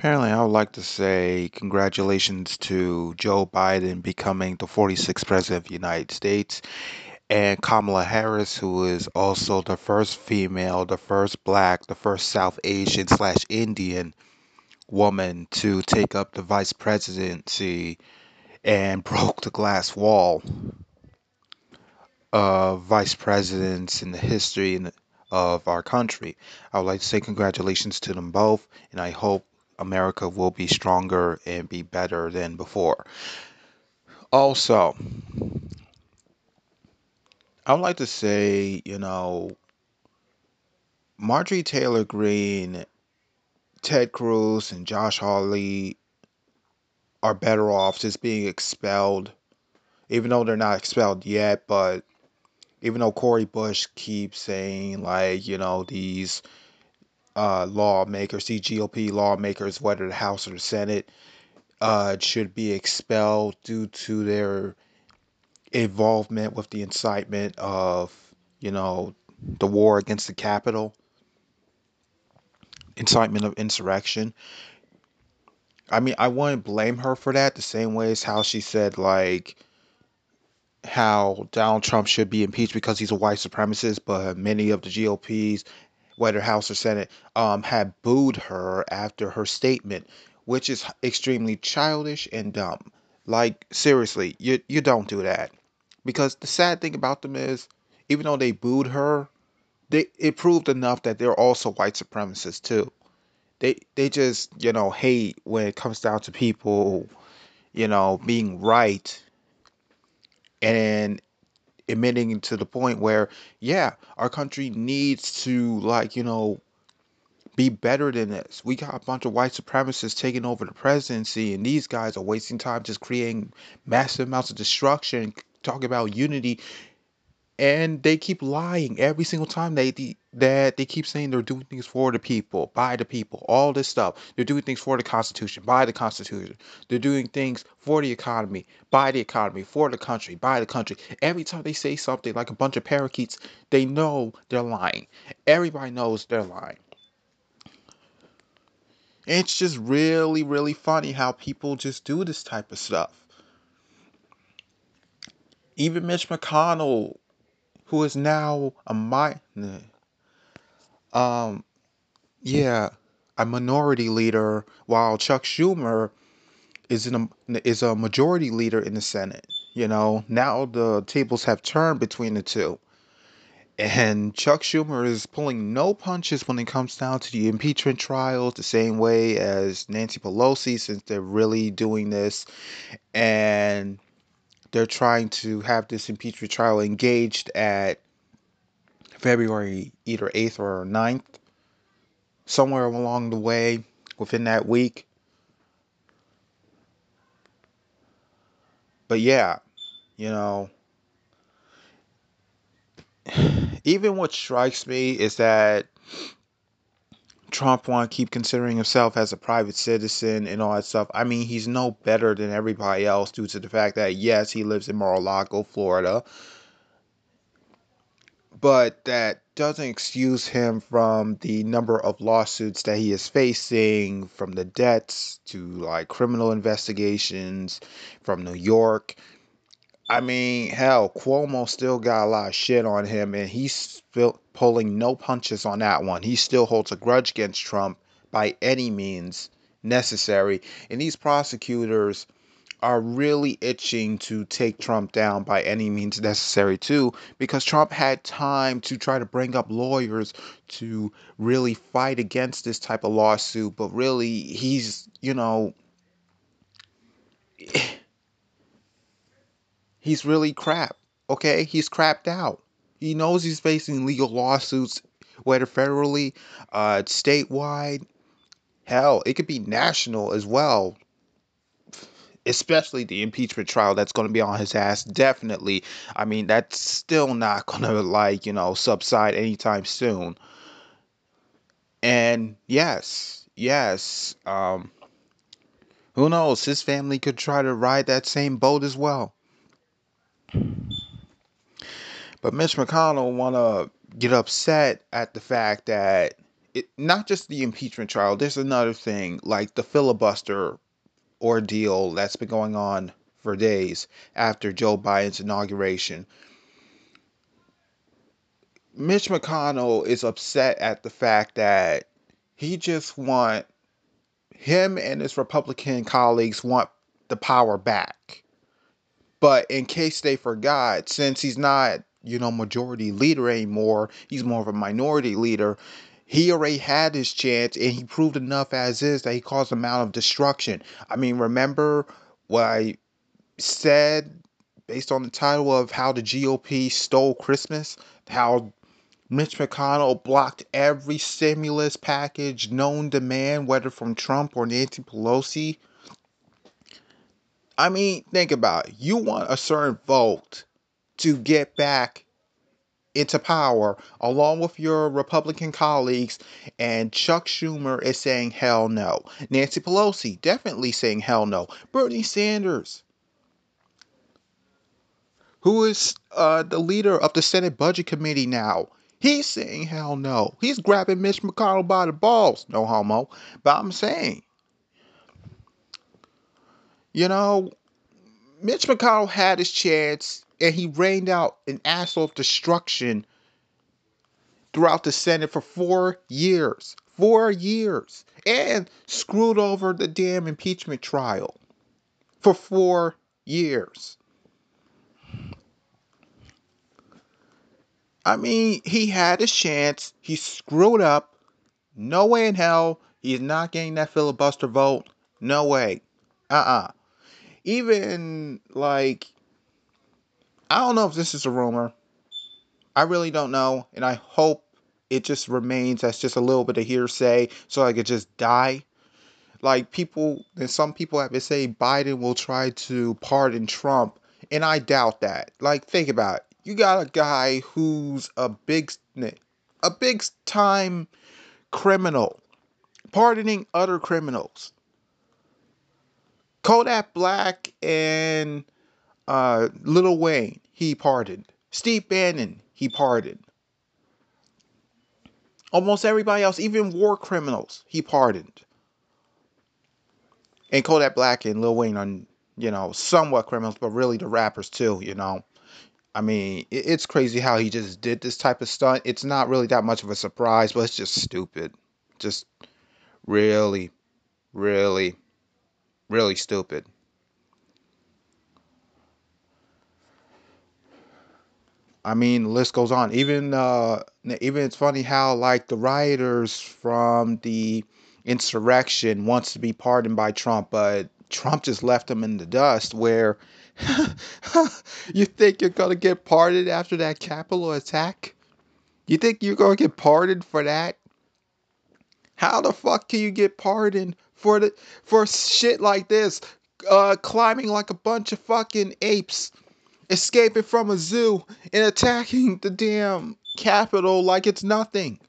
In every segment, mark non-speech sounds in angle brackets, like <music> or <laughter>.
Apparently, I would like to say congratulations to Joe Biden becoming the 46th president of the United States and Kamala Harris, who is also the first female, the first black, the first South Asian slash Indian woman to take up the vice presidency and <laughs> broke the glass wall of vice presidents in the history of our country. I would like to say congratulations to them both, and I hope America will be stronger and be better than before. Also, I would like to say, you know, Marjorie Taylor Greene, Ted Cruz, and Josh Hawley are better off just being expelled, even though they're not expelled yet. But even though Cori Bush keeps saying, like, you know, these uh, lawmakers, see GOP lawmakers, whether the House or the Senate, uh, should be expelled due to their involvement with the incitement of, you know, the war against the Capitol, incitement of insurrection. I mean, I wouldn't blame her for that the same way as how she said, like, how Donald Trump should be impeached because he's a white supremacist, but many of the GOP's whether House or Senate, um, had booed her after her statement, which is extremely childish and dumb. Like seriously, you you don't do that. Because the sad thing about them is, even though they booed her, they it proved enough that they're also white supremacists too. They they just you know hate when it comes down to people, you know, being right, and admitting to the point where, yeah, our country needs to like, you know, be better than this. We got a bunch of white supremacists taking over the presidency, and these guys are wasting time just creating massive amounts of destruction, talking about unity and they keep lying every single time they that they keep saying they're doing things for the people, by the people, all this stuff. They're doing things for the Constitution, by the Constitution. They're doing things for the economy, by the economy, for the country, by the country. Every time they say something like a bunch of parakeets, they know they're lying. Everybody knows they're lying. It's just really, really funny how people just do this type of stuff. Even Mitch McConnell who is now a mi- um yeah a minority leader while Chuck Schumer is in a is a majority leader in the Senate. You know, now the tables have turned between the two. And Chuck Schumer is pulling no punches when it comes down to the impeachment trials, the same way as Nancy Pelosi, since they're really doing this. And they're trying to have this impeachment trial engaged at February either 8th or 9th, somewhere along the way within that week. But yeah, you know, <sighs> even what strikes me is that Trump want to keep considering himself as a private citizen and all that stuff. I mean, he's no better than everybody else due to the fact that yes, he lives in Mar-a-Lago, Florida, but that doesn't excuse him from the number of lawsuits that he is facing, from the debts to like criminal investigations from New York. I mean, hell, Cuomo still got a lot of shit on him, and he's pulling no punches on that one. He still holds a grudge against Trump by any means necessary. And these prosecutors are really itching to take Trump down by any means necessary, too, because Trump had time to try to bring up lawyers to really fight against this type of lawsuit. But really, he's, you know, he's really crap. Okay, he's crapped out. He knows he's facing legal lawsuits, whether federally, uh, statewide, hell, it could be national as well. Especially the impeachment trial that's going to be on his ass. Definitely. I mean, that's still not going <laughs> to, like, you know, subside anytime soon. And yes, yes, um, who knows? His family could try to ride that same boat as well. But Mitch McConnell want to get upset at the fact that it, not just the impeachment trial. There's another thing, like the filibuster ordeal that's been going on for days after Joe Biden's inauguration. Mitch McConnell is upset at the fact that he just want him and his Republican colleagues want the power back. But in case they forgot, since he's not, you know, majority leader anymore, he's more of a minority leader. He already had his chance and he proved enough as is that he caused amount of destruction. I mean, remember what I said based on the title of how the GOP stole Christmas? How Mitch McConnell blocked every stimulus package known to man, whether from Trump or Nancy Pelosi. I mean, think about it. You want a certain vote to get back into power along with your Republican colleagues, and Chuck Schumer is saying hell no. Nancy Pelosi definitely saying hell no. Bernie Sanders, who is uh, the leader of the Senate Budget Committee now, He's saying hell no. He's grabbing Mitch McConnell by the balls. No homo. But I'm saying, you know, Mitch McConnell had his chance and he rained out an asshole of destruction throughout the Senate for four years. Four years. And screwed over the damn impeachment trial for four years. I mean, he had his chance. He screwed up. No way in hell he's not getting that filibuster vote. No way. Uh uh-uh. uh Even like, I don't know if this is a rumor. I really don't know. And I hope it just remains as just a little bit of hearsay so I could just die. Like people, and some people have been saying Biden will try to pardon Trump. And I doubt that. Like, think about it you got a guy who's a big a big time criminal pardoning other criminals kodak black and uh, Lil Wayne he pardoned steve bannon he pardoned almost everybody else even war criminals he pardoned and kodak black and lil wayne are you know somewhat criminals but really the rappers too you know I mean, it's crazy how he just did this type of stunt. It's not really that much of a surprise, but it's just stupid. Just really, really, really stupid. I mean, the list goes on. Even uh, even it's funny how like the rioters from the insurrection wants to be pardoned by Trump, but Trump just left them in the dust. Where <laughs> you think you're gonna get pardoned after that Capitol attack? You think you're gonna get pardoned for that? How the fuck can you get pardoned for the for shit like this? Uh, climbing like a bunch of fucking apes, escaping from a zoo and attacking the damn Capitol like it's nothing.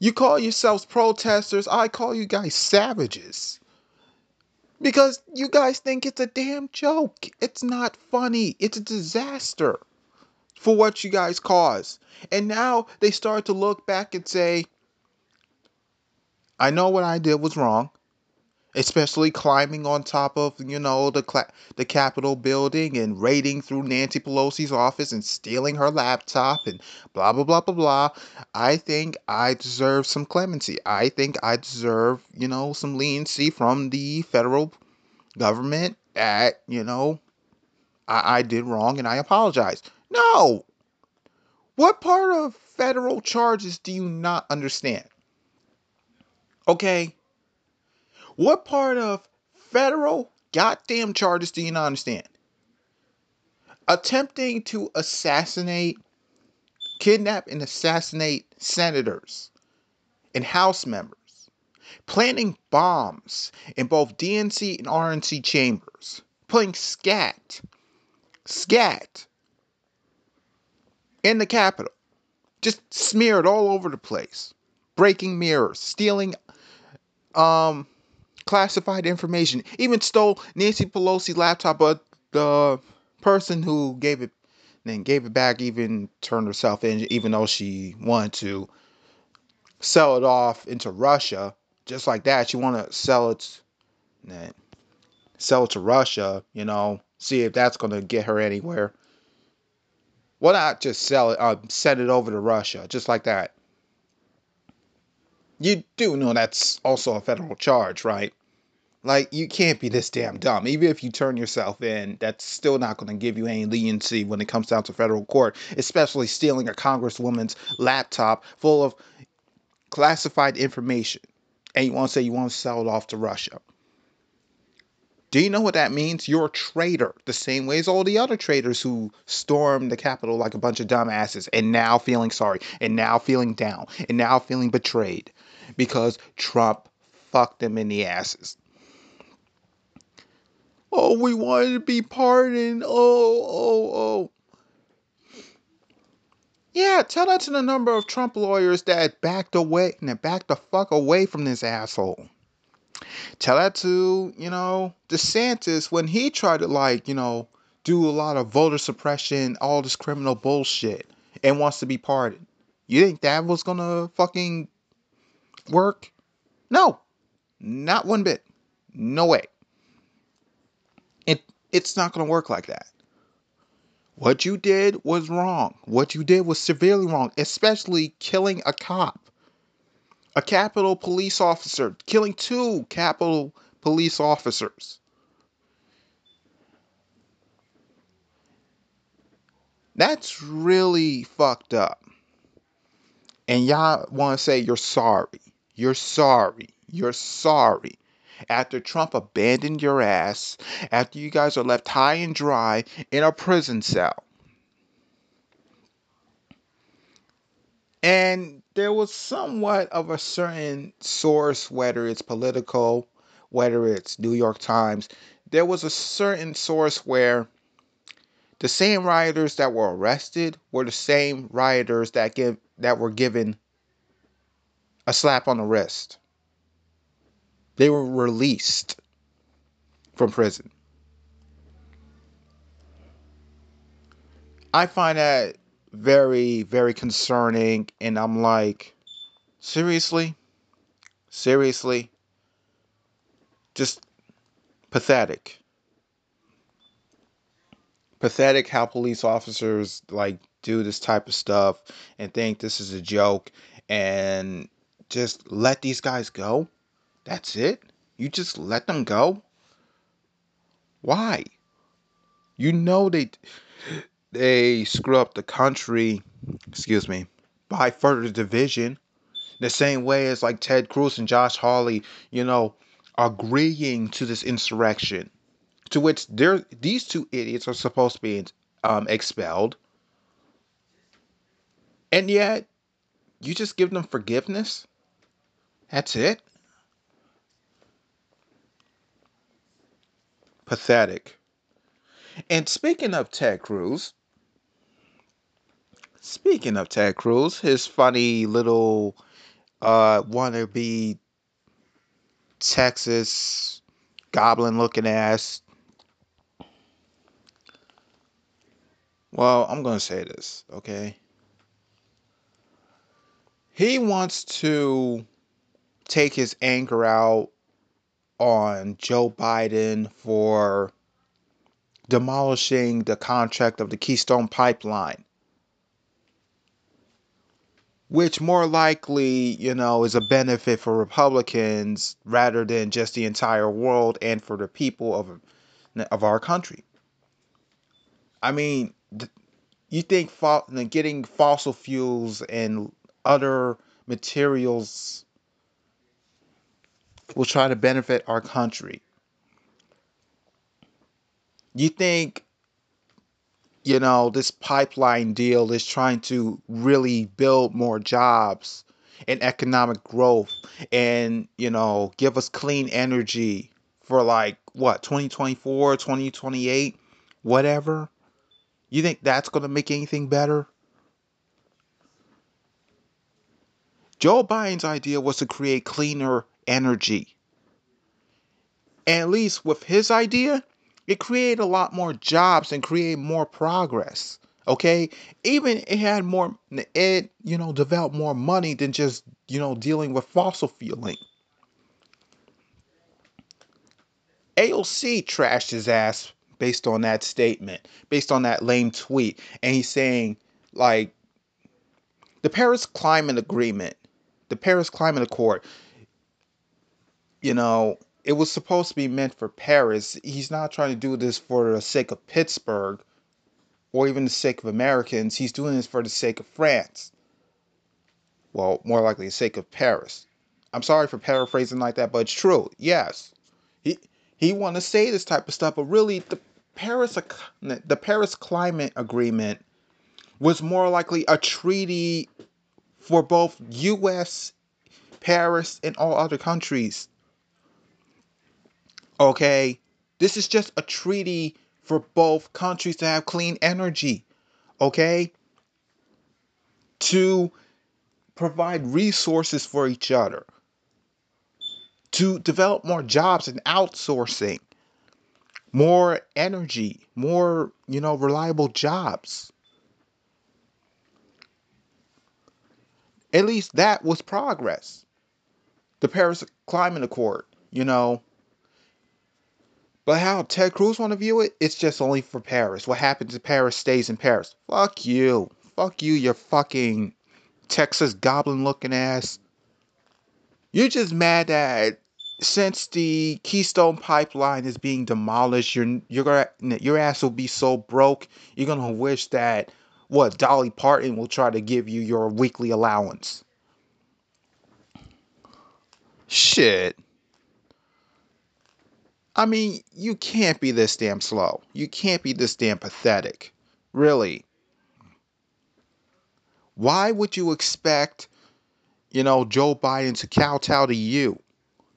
You call yourselves protesters, I call you guys savages. Because you guys think it's a damn joke. It's not funny. It's a disaster for what you guys caused. And now they start to look back and say, I know what I did was wrong especially climbing on top of you know the cla- the Capitol building and raiding through Nancy Pelosi's office and stealing her laptop and blah blah blah blah blah. I think I deserve some clemency. I think I deserve you know some leniency from the federal government. At you know, I, I did wrong and I apologize. No. What part of federal charges do you not understand? Okay, what part of federal goddamn charges do you not understand? Attempting to assassinate, kidnap, and assassinate senators and House members, planting bombs in both DNC and RNC chambers, putting scat, scat. In the Capitol, just smeared all over the place, breaking mirrors, stealing um classified information. Even stole Nancy Pelosi's laptop, but the person who gave it then gave it back even turned herself in, even though she wanted to sell it off into Russia just like that. You want to sell it, sell it to Russia. You know, see if that's to get her anywhere. Why not just sell it, uh, send it over to Russia, just like that? You do know that's also a federal charge, right? Like, you can't be this damn dumb. Even if you turn yourself in, that's still not going to give you any leniency when it comes down to federal court, especially stealing a congresswoman's laptop full of classified information. And you want to say you want to sell it off to Russia. Do you know what that means? You're a traitor, the same way as all the other traitors who stormed the Capitol like a bunch of dumbasses and now feeling sorry, and now feeling down, and now feeling betrayed because Trump fucked them in the asses. Oh, we wanted to be pardoned. Oh, oh, oh. Yeah, tell that to the number of Trump lawyers that backed away and backed the fuck away from this asshole. Tell that to, you know, DeSantis when he tried to like, you know, do a lot of voter suppression, all this criminal bullshit, and wants to be pardoned. You think that was gonna fucking work? No. Not one bit. No way. It it's not gonna work like that. What you did was wrong. What you did was severely wrong, especially killing a cop. A Capitol police officer, killing two Capitol police officers. That's really fucked up. And y'all want to say you're sorry. You're sorry. You're sorry. After Trump abandoned your ass, after you guys are left high and dry in a prison cell. And there was somewhat of a certain source, whether it's political, whether it's New York Times, there was a certain source where the same rioters that were arrested were the same rioters that give that were given a slap on the wrist. They were released from prison. I find that very, very concerning. And I'm like, seriously? Seriously? Just pathetic. Pathetic how police officers like do this type of stuff and think this is a joke and just let these guys go. That's it? You just let them go? Why? You know they they screw up the country, excuse me, by further division. The same way as like Ted Cruz and Josh Hawley, you know, agreeing to this insurrection, to which they these two idiots are supposed to be um, expelled, and yet you just give them forgiveness. That's it. Pathetic. And speaking of Ted Cruz, Speaking of Ted Cruz, his funny little uh wannabe Texas goblin looking ass. Well, I'm going to say this, okay? He wants to take his anger out on Joe Biden for demolishing the contract of the Keystone Pipeline which more likely, you know, is a benefit for Republicans rather than just the entire world and for the people of of our country. I mean, you think getting fossil fuels and other materials will try to benefit our country? You think you know, this pipeline deal is trying to really build more jobs and economic growth and, you know, give us clean energy for like what, 2024, 2028, whatever. You think that's going to make anything better? Joe Biden's idea was to create cleaner energy. at least with his idea, it created a lot more jobs and created more progress. Okay, even it had more, it you know developed more money than just you know dealing with fossil fueling. AOC trashed his ass based on that statement, based on that lame tweet, and he's saying like the Paris Climate Agreement, the Paris Climate Accord, you know, it was supposed to be meant for Paris. He's not trying to do this for the sake of Pittsburgh or even the sake of Americans. He's doing this for the sake of France. Well, more likely the sake of Paris. I'm sorry for paraphrasing like that, but it's true. Yes. He he want to say this type of stuff, but really the Paris the Paris Climate Agreement was more likely a treaty for both US, Paris, and all other countries. Okay? This is just a treaty for both countries to have clean energy. Okay? To provide resources for each other. To develop more jobs and outsourcing. More energy, more, you know, reliable jobs. At least that was progress. The Paris Climate Accord, you know, but how Ted Cruz want to view it, it's just only for Paris. What happens in Paris stays in Paris. Fuck you. Fuck you, your fucking Texas goblin looking ass. You're just mad that since the Keystone Pipeline is being demolished, your your your ass will be so broke. You're gonna wish that what Dolly Parton will try to give you your weekly allowance. Shit. I mean, you can't be this damn slow. You can't be this damn pathetic. Really. Why would you expect, you know, Joe Biden to kowtow to you?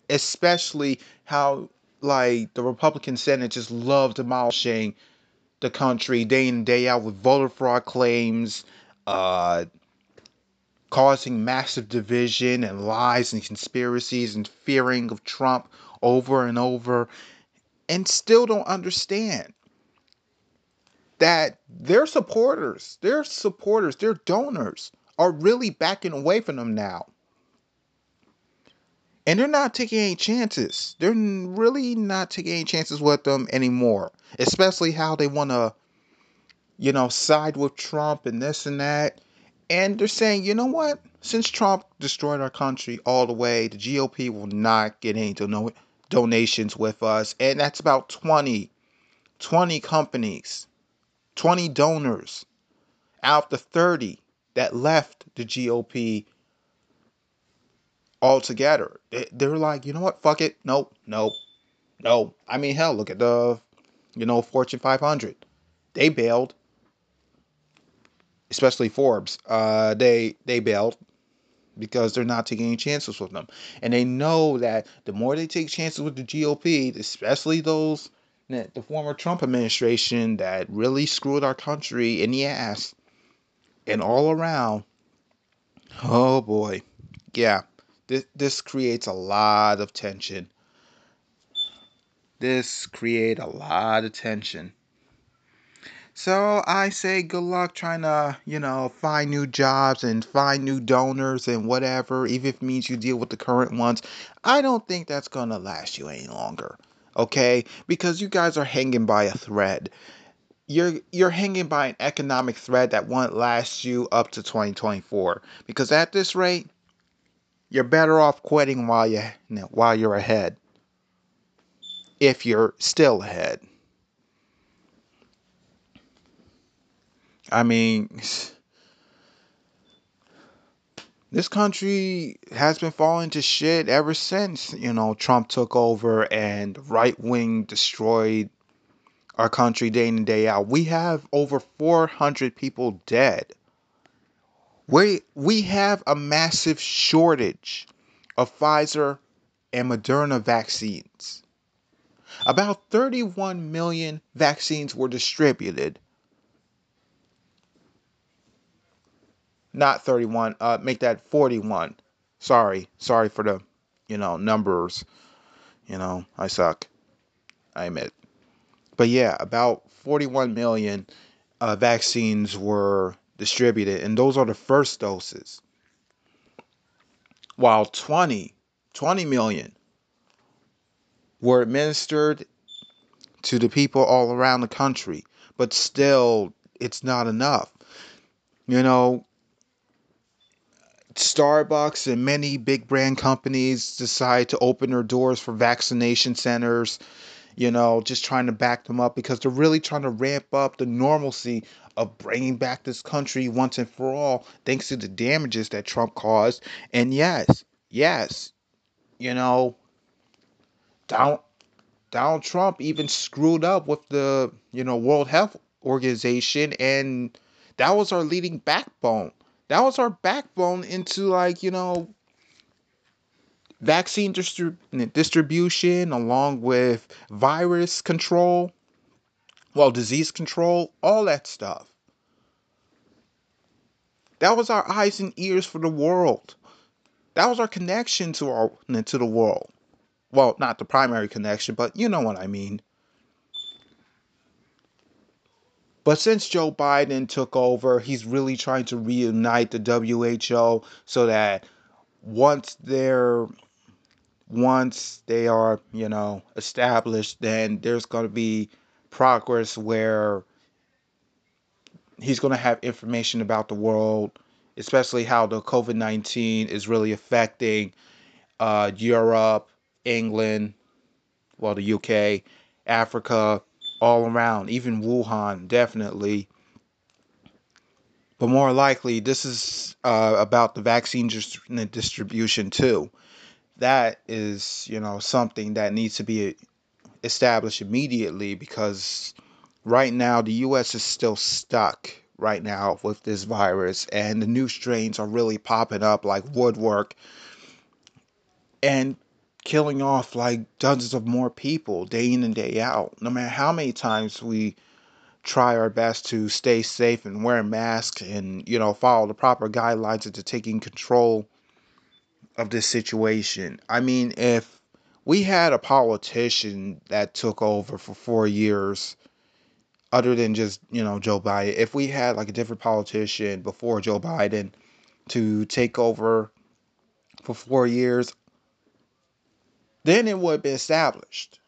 Especially how, like, the Republican Senate just love demolishing the country day in and day out with voter fraud claims, uh, causing massive division and lies and conspiracies and fearing of Trump over and over and still don't understand that their supporters, their supporters, their donors are really backing away from them now. And they're not taking any chances. They're really not taking any chances with them anymore. Especially how they want to, you know, side with Trump and this and that. And they're saying, you know what? Since Trump destroyed our country all the way, the GOP will not get any donations with us. And that's about 20, 20 companies, 20 donors out of the 30 that left the GOP altogether. They're like, you know what? Fuck it. Nope, nope, no. I mean, hell, look at the, you know, Fortune 500. They bailed, especially Forbes. Uh, they they bailed because they're not taking any chances with them. And they know that the more they take chances with the GOP, especially those the former Trump administration that really screwed our country in the ass and all around. Oh boy. Yeah. This this creates a lot of tension. This create a lot of tension. So I say good luck trying to, you know, find new jobs and find new donors and whatever, even if it means you deal with the current ones. I don't think that's going to last you any longer. Okay? Because you guys are hanging by a thread. You're you're hanging by an economic thread that won't last you up to 2024. Because at this rate, you're better off quitting while you while you're ahead. If you're still ahead. I mean, this country has been falling to shit ever since, you know, Trump took over and right wing destroyed our country day in and day out. We have over 400 people dead. We, we have a massive shortage of Pfizer and Moderna vaccines. About 31 million vaccines were distributed not 31. Uh, make that 41. Sorry, sorry for the, you know, numbers. You know, I suck. I admit. But yeah, about 41 million uh, vaccines were distributed, and those are the first doses. While 20, 20 million were administered to the people all around the country, but still, it's not enough. You know, Starbucks and many big brand companies decide to open their doors for vaccination centers, you know, just trying to back them up because they're really trying to ramp up the normalcy of bringing back this country once and for all, thanks to the damages that Trump caused. And yes, yes, you know, Donald, Donald Trump even screwed up with the, you know, World Health Organization, and that was our leading backbone that was our backbone into like you know vaccine distrib- distribution along with virus control well disease control all that stuff. That was our eyes and ears for the world. That was our connection to our to the world. Well not the primary connection but you know what i mean But since Joe Biden took over, he's really trying to reunite the WHO so that once they're once they are, you know, established, then there's going to be progress where he's going to have information about the world, especially how the COVID 19 is really affecting uh, Europe, England, well, the UK, Africa, all around, even Wuhan, definitely. But more likely, this is uh, about the vaccine distribution too. That is, you know, something that needs to be established immediately because right now the U.S. is still stuck right now with this virus, and the new strains are really popping up like woodwork. And killing off like dozens of more people day in and day out. No matter how many times we try our best to stay safe and wear masks and you know follow the proper guidelines into taking control of this situation. I mean, if we had a politician that took over for four years, other than just you know Joe Biden, if we had like a different politician before Joe Biden to take over for four years, then it would be established.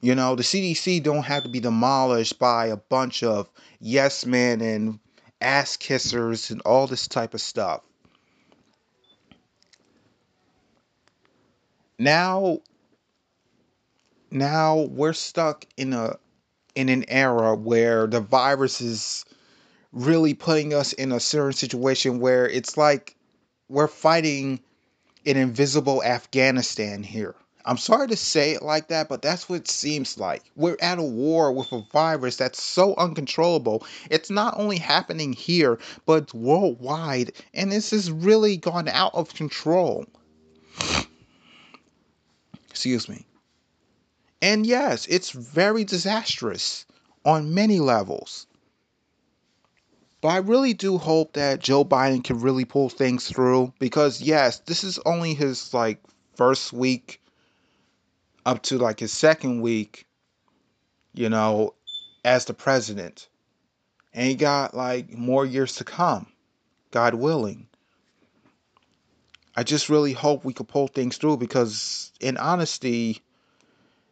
You know, the CDC don't have to be demolished by a bunch of yes men and ass kissers and all this type of stuff. Now now we're stuck in a in an era where the virus is really putting us in a certain situation where it's like we're fighting an invisible Afghanistan here. I'm sorry to say it like that, but that's what it seems like. We're at a war with a virus that's so uncontrollable. It's not only happening here, but worldwide, and this has really gone out of control. <sighs> Excuse me. And yes, it's very disastrous on many levels. But I really do hope that Joe Biden can really pull things through because yes, this is only his like first week up to like his second week, you know, as the president. And he got like more years to come, God willing. I just really hope we could pull things through because in honesty,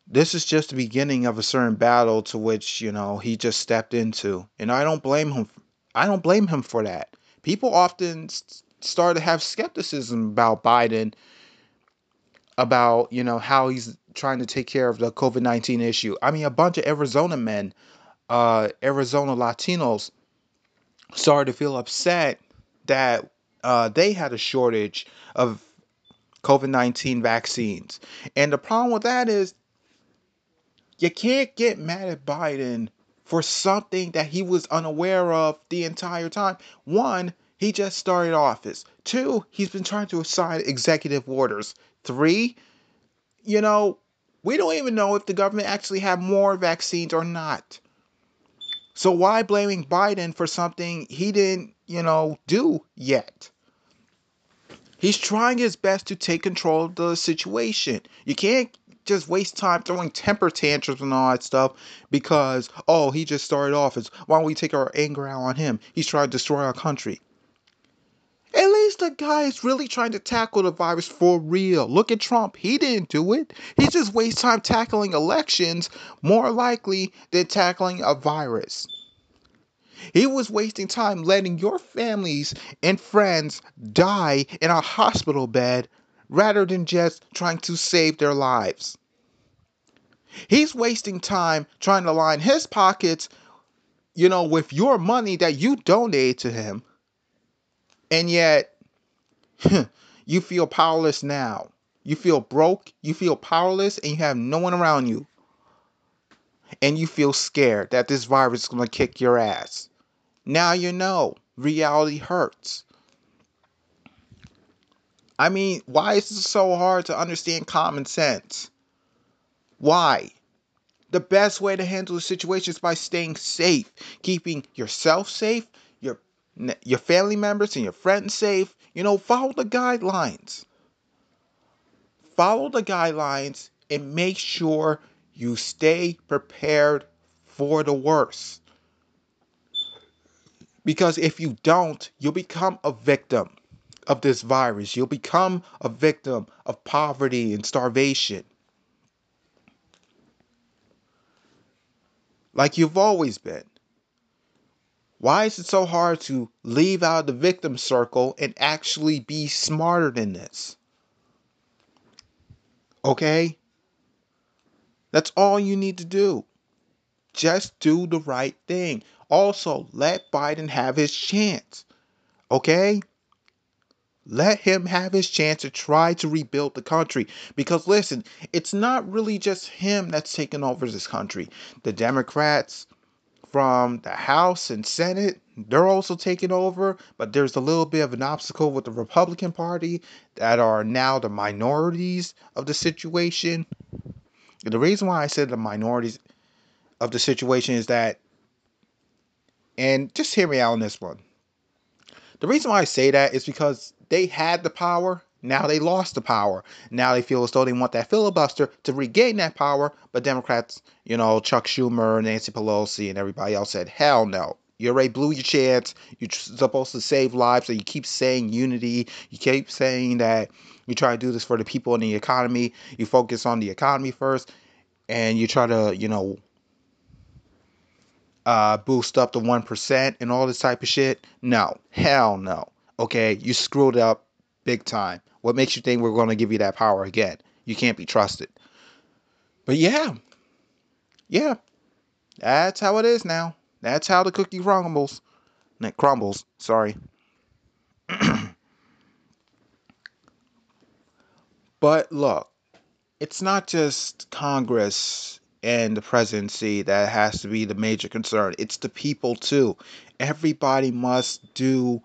this is just the beginning of a certain battle to which, you know, he just stepped into. And I don't blame him I don't blame him for that. People often start to have skepticism about Biden about, you know, how he's trying to take care of the COVID-19 issue. I mean, a bunch of Arizona men, uh, Arizona Latinos started to feel upset that uh, they had a shortage of COVID 19 vaccines. And the problem with that is you can't get mad at Biden for something that he was unaware of the entire time. One, he just started office. Two, he's been trying to assign executive orders. Three, you know, we don't even know if the government actually have more vaccines or not. So why blaming Biden for something he didn't, you know, do yet? He's trying his best to take control of the situation. You can't just waste time throwing temper tantrums and all that stuff because oh he just started off as why don't we take our anger out on him he's trying to destroy our country at least the guy is really trying to tackle the virus for real. Look at Trump. He didn't do it. He just wastes time tackling elections more likely than tackling a virus. He was wasting time letting your families and friends die in a hospital bed rather than just trying to save their lives. He's wasting time trying to line his pockets, you know, with your money that you donate to him. And yet, <laughs> you feel powerless now. You feel broke, you feel powerless, and you have no one around you. And you feel scared that this virus is going to kick your ass. Now you know reality hurts. I mean, why is it so hard to understand common sense? Why? The best way to handle the situation is by staying safe, keeping yourself safe, your your family members and your friends safe. You know, follow the guidelines. Follow the guidelines and make sure you stay prepared for the worst. Because if you don't, you'll become a victim of this virus. You'll become a victim of poverty and starvation. Like you've always been. Why is it so hard to leave out the victim circle and actually be smarter than this? Okay? That's all you need to do. Just do the right thing. Also, let Biden have his chance. Okay? Let him have his chance to try to rebuild the country. Because listen, it's not really just him that's taking over this country. The Democrats from the House and Senate, they're also taking over, but there's a little bit of an obstacle with the Republican Party that are now the minorities of the situation. The reason why I said the minorities of the situation is that and just hear me out on this one. The reason why I say that is because they had the power, now they lost the power. Now they feel as though they want that filibuster to regain that power, but Democrats, you know, Chuck Schumer, Nancy Pelosi, and everybody else said, hell no. You already blew your chance. You're supposed to save lives, so you keep saying unity. You keep saying that you try to do this for the people in the economy. You focus on the economy first, and you try to, you know, uh, boost up the 1% and all this type of shit. No, hell no. Okay, you screwed up big time. What makes you think we're going to give you that power again? You can't be trusted. But yeah, yeah, that's how it is now. That's how the cookie crumbles. It crumbles, sorry. <clears throat> but look, it's not just Congress and the presidency that has to be the major concern. It's the people too. Everybody must do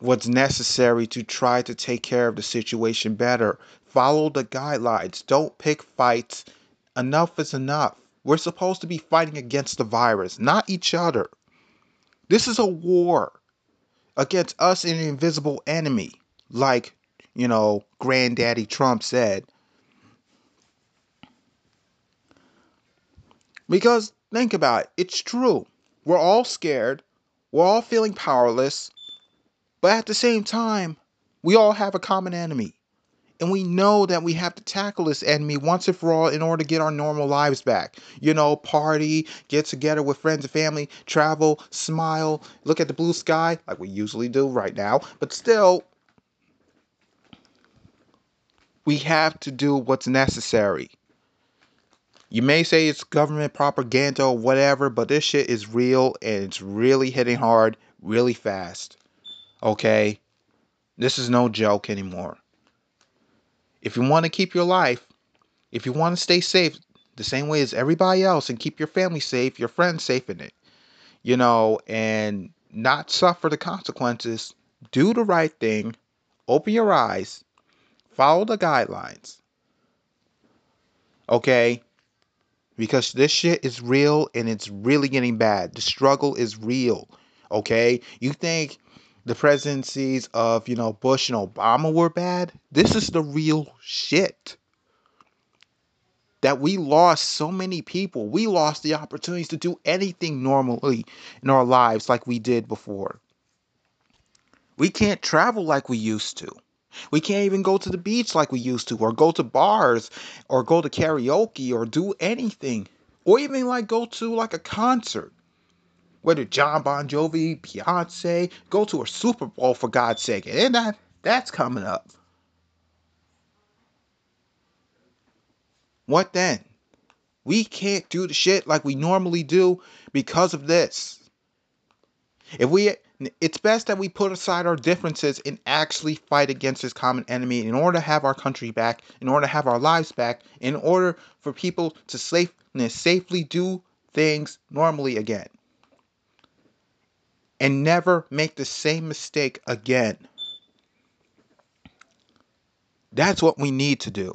what's necessary to try to take care of the situation better. Follow the guidelines. Don't pick fights. Enough is enough. We're supposed to be fighting against the virus, not each other. This is a war against us and an invisible enemy, like, you know, Granddaddy Trump said. Because think about it, it's true. We're all scared. We're all feeling powerless. But at the same time, we all have a common enemy. And we know that we have to tackle this enemy once and for all in order to get our normal lives back. You know, party, get together with friends and family, travel, smile, look at the blue sky like we usually do right now. But still, we have to do what's necessary. You may say it's government propaganda or whatever, but this shit is real and it's really hitting hard really fast. Okay? This is no joke anymore. If you want to keep your life, if you want to stay safe the same way as everybody else and keep your family safe, your friends safe in it, you know, and not suffer the consequences, do the right thing, open your eyes, follow the guidelines. Okay? because this shit is real and it's really getting bad. The struggle is real. Okay? You think the presidencies of, you know, Bush and Obama were bad? This is the real shit. that we lost so many people. We lost the opportunities to do anything normally in our lives like we did before. We can't travel like we used to. We can't even go to the beach like we used to, or go to bars, or go to karaoke, or do anything, or even like go to like a concert. Whether John Bon Jovi, Beyonce, go to a Super Bowl for God's sake, and that that's coming up. What then? We can't do the shit like we normally do because of this. If we it's best that we put aside our differences and actually fight against this common enemy in order to have our country back, in order to have our lives back, in order for people to safe, safely do things normally again. And never make the same mistake again. That's what we need to do.